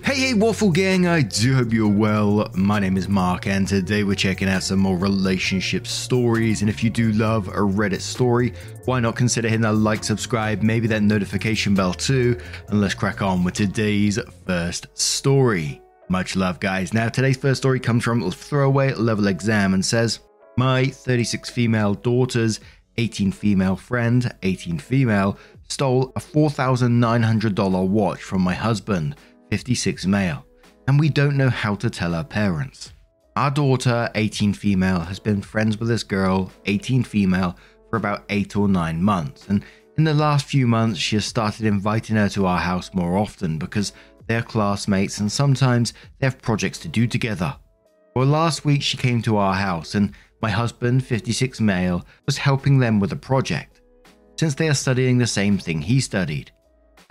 Hey, hey, Waffle Gang, I do hope you're well. My name is Mark, and today we're checking out some more relationship stories. And if you do love a Reddit story, why not consider hitting that like, subscribe, maybe that notification bell too? And let's crack on with today's first story. Much love, guys. Now, today's first story comes from Throwaway Level Exam and says, My 36 female daughters, 18 female friend, 18 female, stole a $4,900 watch from my husband 56 male, and we don't know how to tell our parents. Our daughter, 18 female, has been friends with this girl, 18 female, for about 8 or 9 months, and in the last few months she has started inviting her to our house more often because they're classmates and sometimes they have projects to do together. Well, last week she came to our house and my husband, 56 male, was helping them with a project, since they are studying the same thing he studied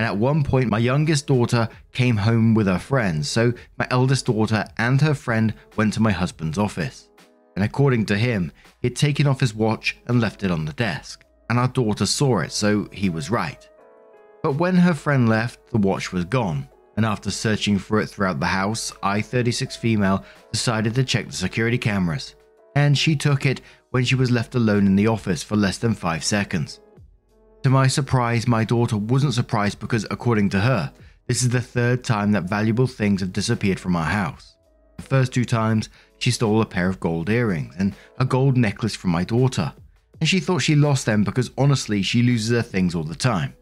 and at one point my youngest daughter came home with her friends, so my eldest daughter and her friend went to my husband's office. And according to him, he had taken off his watch and left it on the desk, and our daughter saw it, so he was right. But when her friend left, the watch was gone, and after searching for it throughout the house, I 36 female decided to check the security cameras, and she took it when she was left alone in the office for less than 5 seconds. To my surprise, my daughter wasn't surprised because, according to her, this is the third time that valuable things have disappeared from our house. The first two times, she stole a pair of gold earrings and a gold necklace from my daughter, and she thought she lost them because honestly, she loses her things all the time.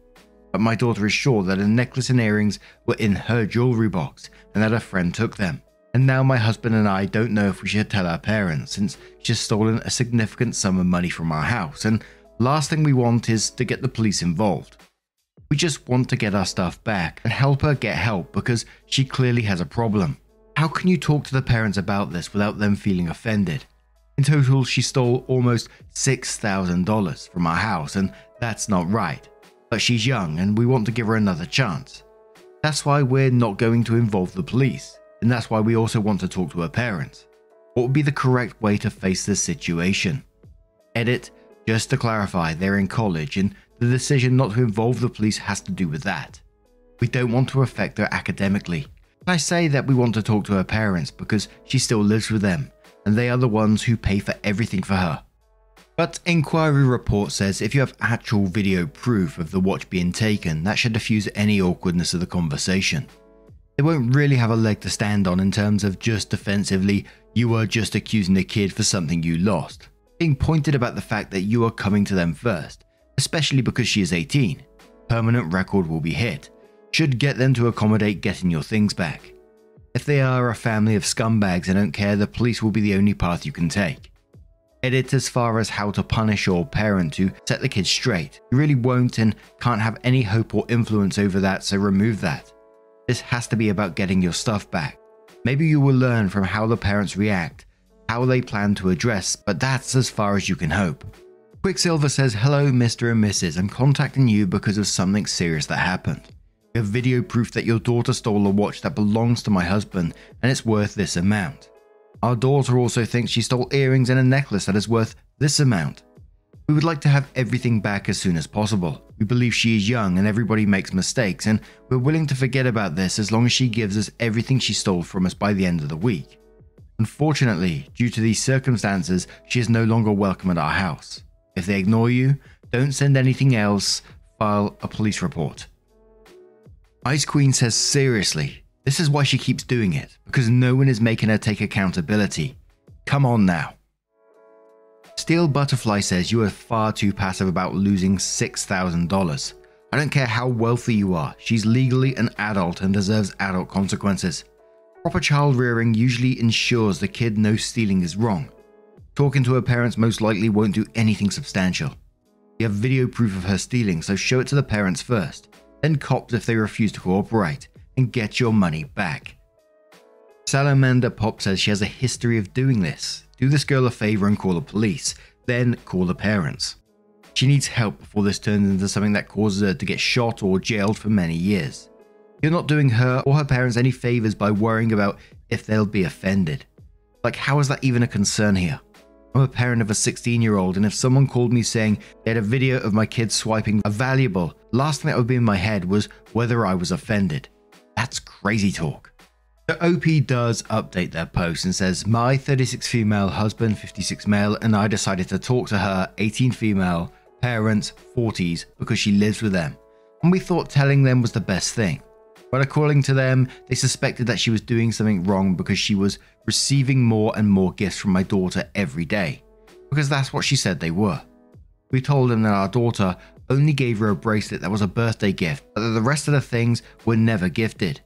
But my daughter is sure that a necklace and earrings were in her jewelry box and that a friend took them. And now my husband and I don't know if we should tell our parents since she's stolen a significant sum of money from our house and Last thing we want is to get the police involved. We just want to get our stuff back and help her get help because she clearly has a problem. How can you talk to the parents about this without them feeling offended? In total, she stole almost $6,000 from our house, and that's not right. But she's young and we want to give her another chance. That's why we're not going to involve the police, and that's why we also want to talk to her parents. What would be the correct way to face this situation? Edit just to clarify, they're in college, and the decision not to involve the police has to do with that. We don't want to affect her academically. I say that we want to talk to her parents because she still lives with them, and they are the ones who pay for everything for her. But Inquiry Report says if you have actual video proof of the watch being taken, that should diffuse any awkwardness of the conversation. They won't really have a leg to stand on in terms of just defensively, you were just accusing the kid for something you lost being pointed about the fact that you are coming to them first, especially because she is 18. Permanent record will be hit, should get them to accommodate getting your things back. If they are a family of scumbags and don't care, the police will be the only path you can take. Edit as far as how to punish your parent to set the kids straight. You really won't and can't have any hope or influence over that, so remove that. This has to be about getting your stuff back. Maybe you will learn from how the parents react how they plan to address, but that's as far as you can hope. Quicksilver says, Hello, Mr. and Mrs. I'm contacting you because of something serious that happened. We have video proof that your daughter stole a watch that belongs to my husband and it's worth this amount. Our daughter also thinks she stole earrings and a necklace that is worth this amount. We would like to have everything back as soon as possible. We believe she is young and everybody makes mistakes, and we're willing to forget about this as long as she gives us everything she stole from us by the end of the week. Unfortunately, due to these circumstances, she is no longer welcome at our house. If they ignore you, don't send anything else, file a police report. Ice Queen says, seriously, this is why she keeps doing it, because no one is making her take accountability. Come on now. Steel Butterfly says you are far too passive about losing $6,000. I don't care how wealthy you are, she's legally an adult and deserves adult consequences. Proper child rearing usually ensures the kid knows stealing is wrong. Talking to her parents most likely won't do anything substantial. You have video proof of her stealing, so show it to the parents first, then cops if they refuse to cooperate, and get your money back. Salamander Pop says she has a history of doing this. Do this girl a favor and call the police, then call the parents. She needs help before this turns into something that causes her to get shot or jailed for many years. You're not doing her or her parents any favors by worrying about if they'll be offended. Like, how is that even a concern here? I'm a parent of a 16 year old, and if someone called me saying they had a video of my kids swiping a valuable, last thing that would be in my head was whether I was offended. That's crazy talk. The OP does update their post and says, My 36 female husband, 56 male, and I decided to talk to her, 18 female, parents, 40s, because she lives with them. And we thought telling them was the best thing. But according to them, they suspected that she was doing something wrong because she was receiving more and more gifts from my daughter every day. Because that's what she said they were. We told them that our daughter only gave her a bracelet that was a birthday gift, but that the rest of the things were never gifted.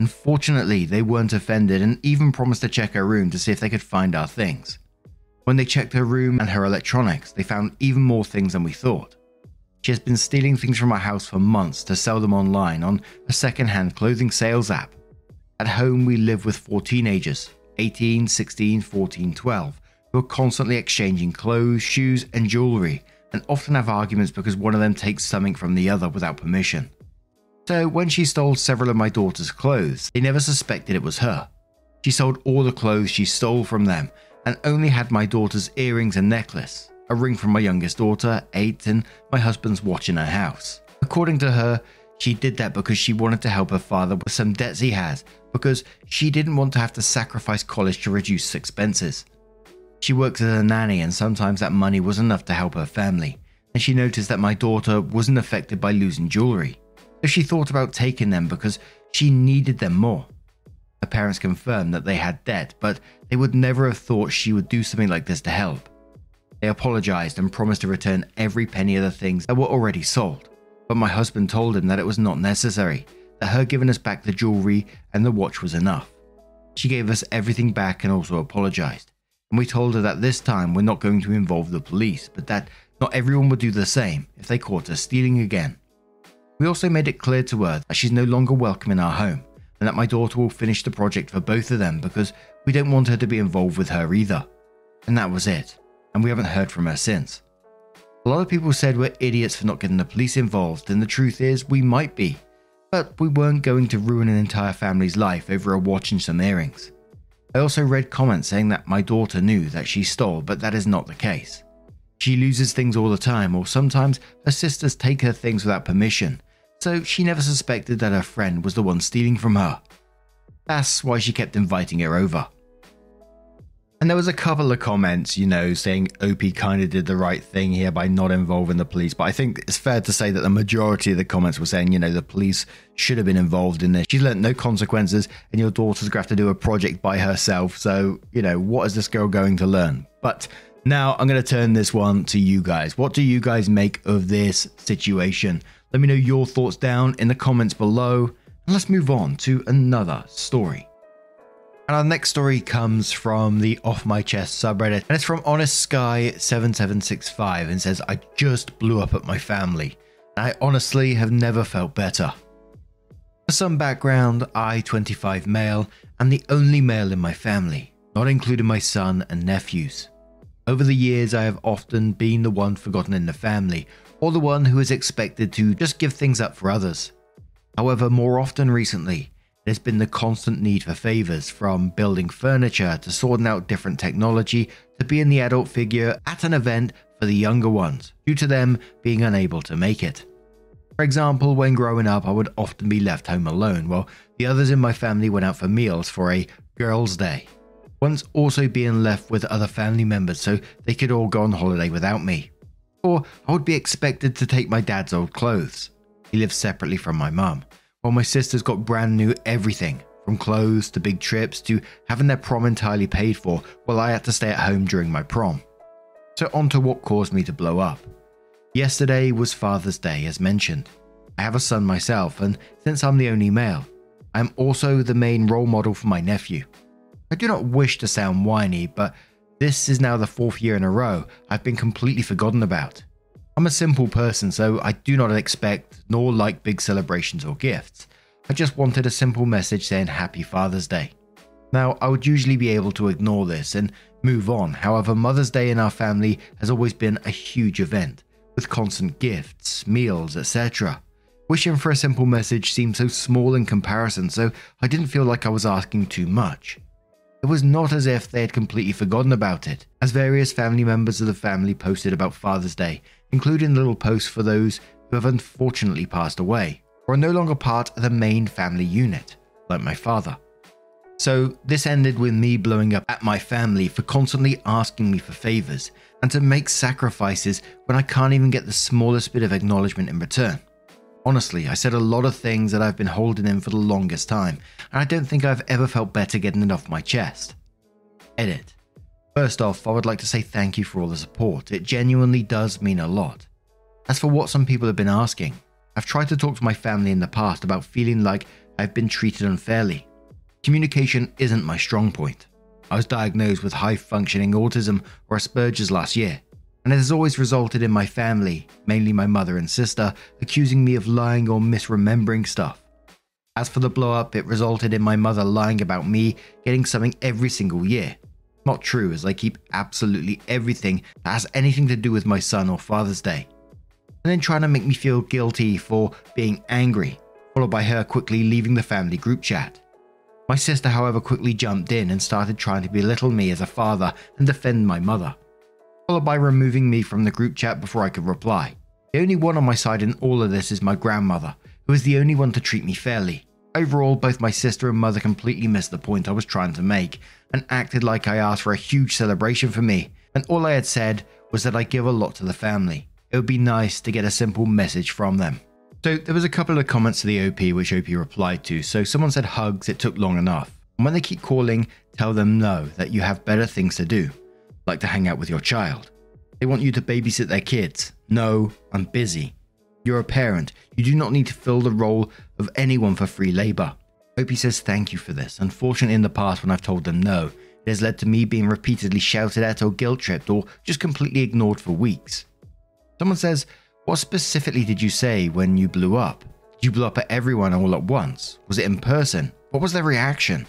Unfortunately, they weren't offended and even promised to check her room to see if they could find our things. When they checked her room and her electronics, they found even more things than we thought. She has been stealing things from our house for months to sell them online on a second-hand clothing sales app. At home, we live with four teenagers 18, 16, 14, 12 who are constantly exchanging clothes, shoes, and jewelry, and often have arguments because one of them takes something from the other without permission. So, when she stole several of my daughter's clothes, they never suspected it was her. She sold all the clothes she stole from them and only had my daughter's earrings and necklace, a ring from my youngest daughter, 8, and my husband's watch in her house. According to her, she did that because she wanted to help her father with some debts he has, because she didn't want to have to sacrifice college to reduce expenses. She works as a nanny, and sometimes that money was enough to help her family, and she noticed that my daughter wasn't affected by losing jewelry if she thought about taking them because she needed them more. Her parents confirmed that they had debt, but they would never have thought she would do something like this to help. They apologized and promised to return every penny of the things that were already sold. But my husband told him that it was not necessary, that her giving us back the jewelry and the watch was enough. She gave us everything back and also apologized. And we told her that this time we're not going to involve the police, but that not everyone would do the same if they caught us stealing again. We also made it clear to her that she's no longer welcome in our home, and that my daughter will finish the project for both of them because we don't want her to be involved with her either. And that was it, and we haven't heard from her since. A lot of people said we're idiots for not getting the police involved, and the truth is, we might be. But we weren't going to ruin an entire family's life over a watch and some earrings. I also read comments saying that my daughter knew that she stole, but that is not the case. She loses things all the time, or sometimes her sisters take her things without permission, so she never suspected that her friend was the one stealing from her. That's why she kept inviting her over. And there was a couple of comments, you know, saying OP kind of did the right thing here by not involving the police. But I think it's fair to say that the majority of the comments were saying, you know, the police should have been involved in this. She's learned no consequences, and your daughter's going to have to do a project by herself. So, you know, what is this girl going to learn? But now I'm going to turn this one to you guys. What do you guys make of this situation? Let me know your thoughts down in the comments below. And let's move on to another story. And our next story comes from the Off My Chest subreddit, and it's from Honest Sky 7765 and says, I just blew up at my family. I honestly have never felt better. For some background, I, 25 male, am the only male in my family, not including my son and nephews. Over the years, I have often been the one forgotten in the family, or the one who is expected to just give things up for others. However, more often recently, has been the constant need for favors, from building furniture to sorting out different technology to being the adult figure at an event for the younger ones, due to them being unable to make it. For example, when growing up, I would often be left home alone while the others in my family went out for meals for a girls' day once also being left with other family members so they could all go on holiday without me. Or I would be expected to take my dad's old clothes. He lives separately from my mum, while my sisters got brand new everything, from clothes to big trips to having their prom entirely paid for while I had to stay at home during my prom. So on to what caused me to blow up. Yesterday was Father's Day as mentioned. I have a son myself and since I'm the only male, I am also the main role model for my nephew. I do not wish to sound whiny, but this is now the fourth year in a row I've been completely forgotten about. I'm a simple person, so I do not expect nor like big celebrations or gifts. I just wanted a simple message saying Happy Father's Day. Now, I would usually be able to ignore this and move on, however, Mother's Day in our family has always been a huge event, with constant gifts, meals, etc. Wishing for a simple message seemed so small in comparison, so I didn't feel like I was asking too much. It was not as if they had completely forgotten about it, as various family members of the family posted about Father's Day, including little posts for those who have unfortunately passed away, or are no longer part of the main family unit, like my father. So, this ended with me blowing up at my family for constantly asking me for favors and to make sacrifices when I can't even get the smallest bit of acknowledgement in return. Honestly, I said a lot of things that I've been holding in for the longest time, and I don't think I've ever felt better getting it off my chest. Edit. First off, I would like to say thank you for all the support. It genuinely does mean a lot. As for what some people have been asking, I've tried to talk to my family in the past about feeling like I've been treated unfairly. Communication isn't my strong point. I was diagnosed with high functioning autism or Asperger's last year, and it has always resulted in my family, mainly my mother and sister, accusing me of lying or misremembering stuff. As for the blow up, it resulted in my mother lying about me getting something every single year. Not true, as I keep absolutely everything that has anything to do with my son or Father's Day. And then trying to make me feel guilty for being angry, followed by her quickly leaving the family group chat. My sister, however, quickly jumped in and started trying to belittle me as a father and defend my mother followed by removing me from the group chat before I could reply. The only one on my side in all of this is my grandmother, who is the only one to treat me fairly. Overall, both my sister and mother completely missed the point I was trying to make and acted like I asked for a huge celebration for me, and all I had said was that I give a lot to the family. It would be nice to get a simple message from them. So there was a couple of comments to the OP which OP replied to. So someone said hugs, it took long enough. And when they keep calling, tell them no, that you have better things to do like to hang out with your child. They want you to babysit their kids. No, I'm busy. You're a parent. You do not need to fill the role of anyone for free labor. Opie says thank you for this. Unfortunately, in the past, when I've told them no, it has led to me being repeatedly shouted at or guilt tripped or just completely ignored for weeks. Someone says, What specifically did you say when you blew up? Did you blow up at everyone all at once? Was it in person? What was their reaction?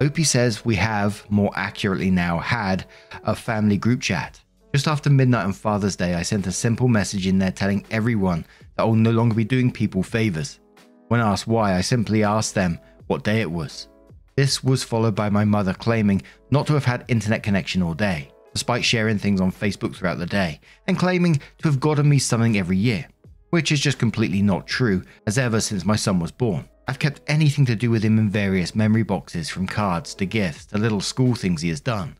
Opie says we have, more accurately now, had a family group chat. Just after midnight on Father's Day, I sent a simple message in there telling everyone that I will no longer be doing people favors. When asked why, I simply asked them what day it was. This was followed by my mother claiming not to have had internet connection all day, despite sharing things on Facebook throughout the day, and claiming to have gotten me something every year, which is just completely not true, as ever since my son was born. I've kept anything to do with him in various memory boxes, from cards to gifts to little school things he has done.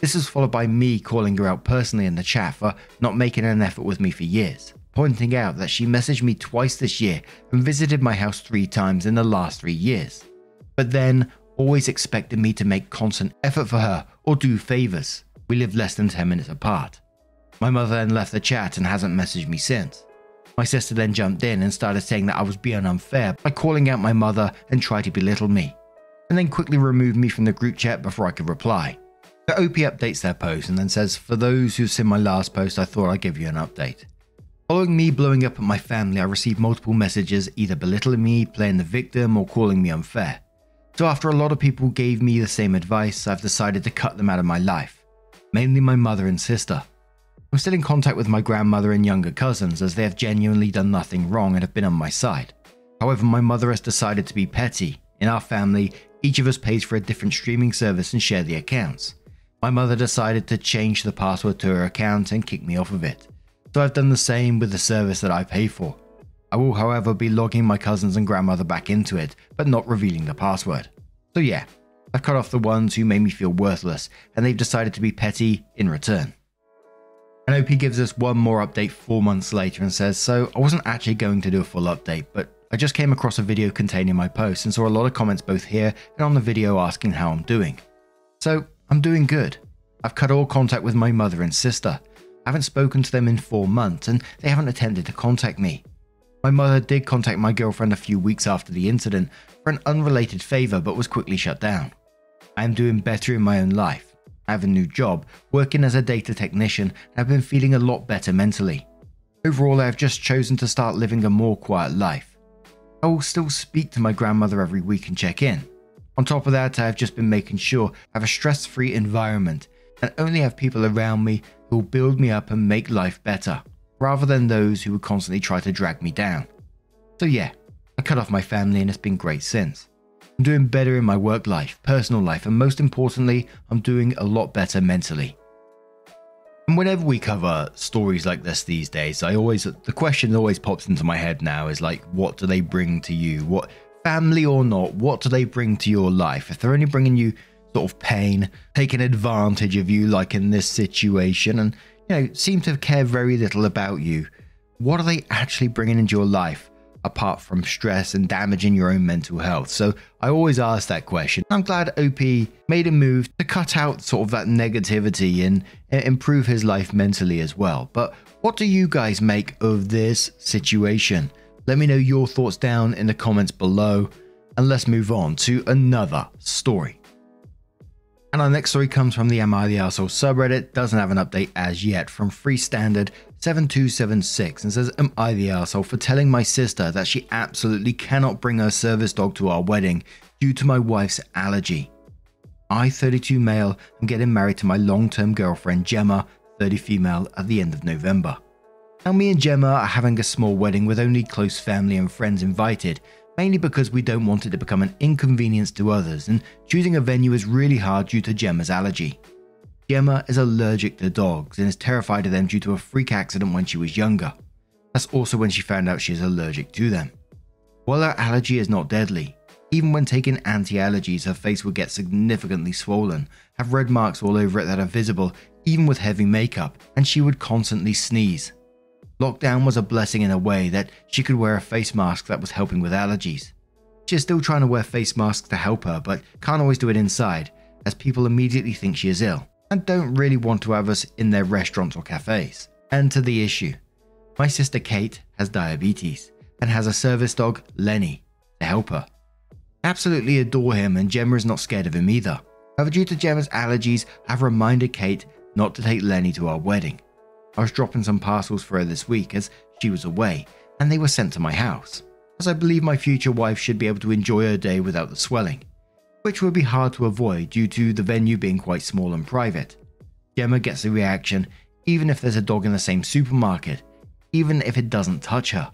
This was followed by me calling her out personally in the chat for not making an effort with me for years, pointing out that she messaged me twice this year and visited my house three times in the last three years, but then always expected me to make constant effort for her or do favours. We live less than 10 minutes apart. My mother then left the chat and hasn't messaged me since. My sister then jumped in and started saying that I was being unfair by calling out my mother and tried to belittle me, and then quickly removed me from the group chat before I could reply. The OP updates their post and then says, For those who've seen my last post, I thought I'd give you an update. Following me blowing up at my family, I received multiple messages either belittling me, playing the victim, or calling me unfair. So, after a lot of people gave me the same advice, I've decided to cut them out of my life, mainly my mother and sister. I'm still in contact with my grandmother and younger cousins as they have genuinely done nothing wrong and have been on my side. However, my mother has decided to be petty. In our family, each of us pays for a different streaming service and share the accounts. My mother decided to change the password to her account and kick me off of it. So I've done the same with the service that I pay for. I will, however, be logging my cousins and grandmother back into it, but not revealing the password. So yeah, I've cut off the ones who made me feel worthless, and they've decided to be petty in return. And OP gives us one more update four months later and says, So I wasn't actually going to do a full update, but I just came across a video containing my post and saw a lot of comments both here and on the video asking how I'm doing. So I'm doing good. I've cut all contact with my mother and sister. I haven't spoken to them in four months and they haven't attempted to contact me. My mother did contact my girlfriend a few weeks after the incident for an unrelated favour but was quickly shut down. I am doing better in my own life. I have a new job, working as a data technician, and I've been feeling a lot better mentally. Overall, I have just chosen to start living a more quiet life. I will still speak to my grandmother every week and check in. On top of that, I have just been making sure I have a stress free environment and only have people around me who will build me up and make life better, rather than those who would constantly try to drag me down. So, yeah, I cut off my family and it's been great since. I'm doing better in my work life, personal life, and most importantly, I'm doing a lot better mentally. And whenever we cover stories like this these days, I always the question that always pops into my head now is like, what do they bring to you? What family or not, what do they bring to your life? If they're only bringing you sort of pain, taking advantage of you, like in this situation, and you know, seem to care very little about you, what are they actually bringing into your life? apart from stress and damaging your own mental health? So I always ask that question. I'm glad OP made a move to cut out sort of that negativity and uh, improve his life mentally as well. But what do you guys make of this situation? Let me know your thoughts down in the comments below, and let's move on to another story. And our next story comes from the Am I the Arsehole subreddit, doesn't have an update as yet, from Free Standard 7276 and says, Am I the asshole for telling my sister that she absolutely cannot bring her service dog to our wedding due to my wife's allergy? I, 32 male, am getting married to my long term girlfriend Gemma, 30 female, at the end of November. Now, me and Gemma are having a small wedding with only close family and friends invited, mainly because we don't want it to become an inconvenience to others, and choosing a venue is really hard due to Gemma's allergy. Gemma is allergic to dogs and is terrified of them due to a freak accident when she was younger. That's also when she found out she is allergic to them. While her allergy is not deadly, even when taking anti allergies, her face would get significantly swollen, have red marks all over it that are visible even with heavy makeup, and she would constantly sneeze. Lockdown was a blessing in a way that she could wear a face mask that was helping with allergies. She is still trying to wear face masks to help her, but can't always do it inside, as people immediately think she is ill and don't really want to have us in their restaurants or cafes. And to the issue my sister Kate has diabetes and has a service dog, Lenny, to help her. Absolutely adore him, and Gemma is not scared of him either. However, due to Gemma's allergies, I've reminded Kate not to take Lenny to our wedding. I was dropping some parcels for her this week as she was away, and they were sent to my house, as I believe my future wife should be able to enjoy her day without the swelling, which would be hard to avoid due to the venue being quite small and private. Gemma gets a reaction even if there's a dog in the same supermarket, even if it doesn't touch her.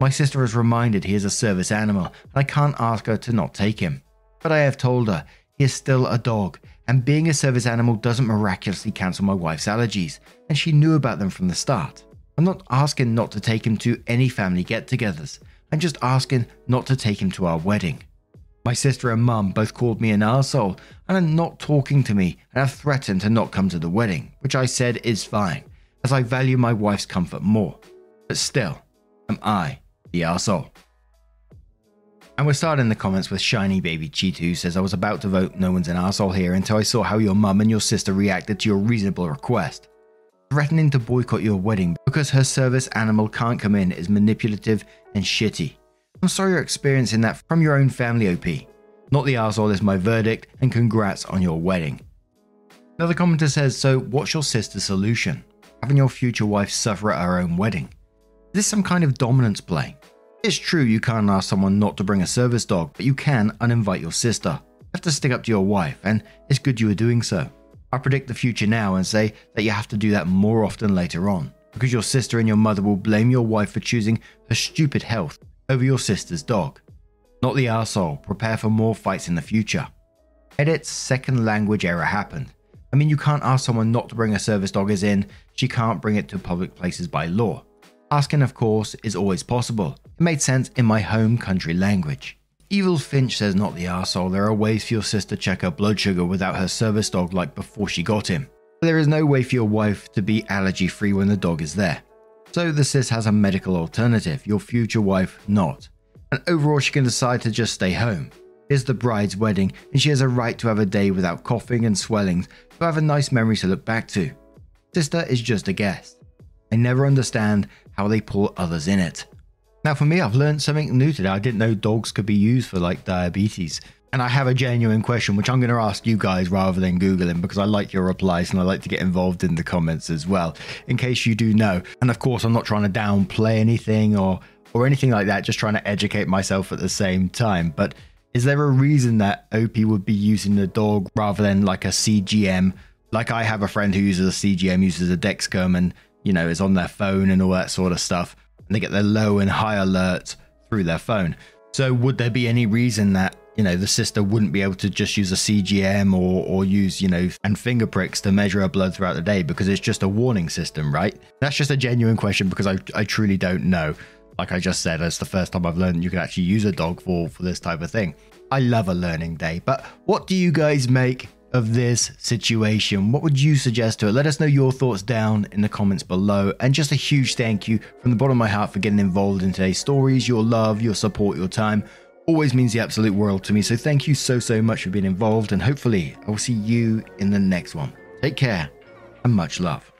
My sister is reminded he is a service animal, and I can't ask her to not take him. But I have told her he is still a dog and being a service animal doesn't miraculously cancel my wife's allergies, and she knew about them from the start. I'm not asking not to take him to any family get togethers, I'm just asking not to take him to our wedding. My sister and mum both called me an arsehole and are not talking to me and have threatened to not come to the wedding, which I said is fine, as I value my wife's comfort more. But still, am I the arsehole? And we're starting the comments with Shiny Baby Cheetah says, I was about to vote no one's an asshole here until I saw how your mum and your sister reacted to your reasonable request. Threatening to boycott your wedding because her service animal can't come in is manipulative and shitty. I'm sorry you're experiencing that from your own family, OP. Not the asshole is my verdict, and congrats on your wedding. Another commenter says, So, what's your sister's solution? Having your future wife suffer at her own wedding? Is this some kind of dominance play? It's true you can't ask someone not to bring a service dog, but you can uninvite your sister. You have to stick up to your wife, and it's good you are doing so. I predict the future now and say that you have to do that more often later on, because your sister and your mother will blame your wife for choosing her stupid health over your sister's dog. Not the arsehole, prepare for more fights in the future. Edit's second language error happened. I mean, you can't ask someone not to bring a service dog as in, she can't bring it to public places by law. Asking, of course, is always possible. It made sense in my home country language. Evil Finch says not the arsehole, there are ways for your sister to check her blood sugar without her service dog like before she got him. There is no way for your wife to be allergy free when the dog is there. So the sis has a medical alternative, your future wife not. And overall she can decide to just stay home. It's the bride's wedding and she has a right to have a day without coughing and swellings to have a nice memory to look back to. Sister is just a guest. I never understand how they pull others in it. Now, for me, I've learned something new today. I didn't know dogs could be used for like diabetes. And I have a genuine question, which I'm going to ask you guys rather than Googling because I like your replies and I like to get involved in the comments as well, in case you do know. And of course, I'm not trying to downplay anything or, or anything like that, just trying to educate myself at the same time. But is there a reason that OP would be using the dog rather than like a CGM? Like I have a friend who uses a CGM, uses a Dexcom, and you know, is on their phone and all that sort of stuff. And they get their low and high alerts through their phone. So would there be any reason that, you know, the sister wouldn't be able to just use a CGM or, or use, you know, and finger pricks to measure her blood throughout the day because it's just a warning system, right? That's just a genuine question because I, I truly don't know. like I just said, it's the first time I've learned you can actually use a dog for for this type of thing. I love a learning day. But what do you guys make of this situation? What would you suggest to it? Let us know your thoughts down in the comments below. And just a huge thank you from the bottom of my heart for getting involved in today's stories. Your love, your support, your time always means the absolute world to me. So thank you so, so much for being involved. And hopefully, I will see you in the next one. Take care and much love.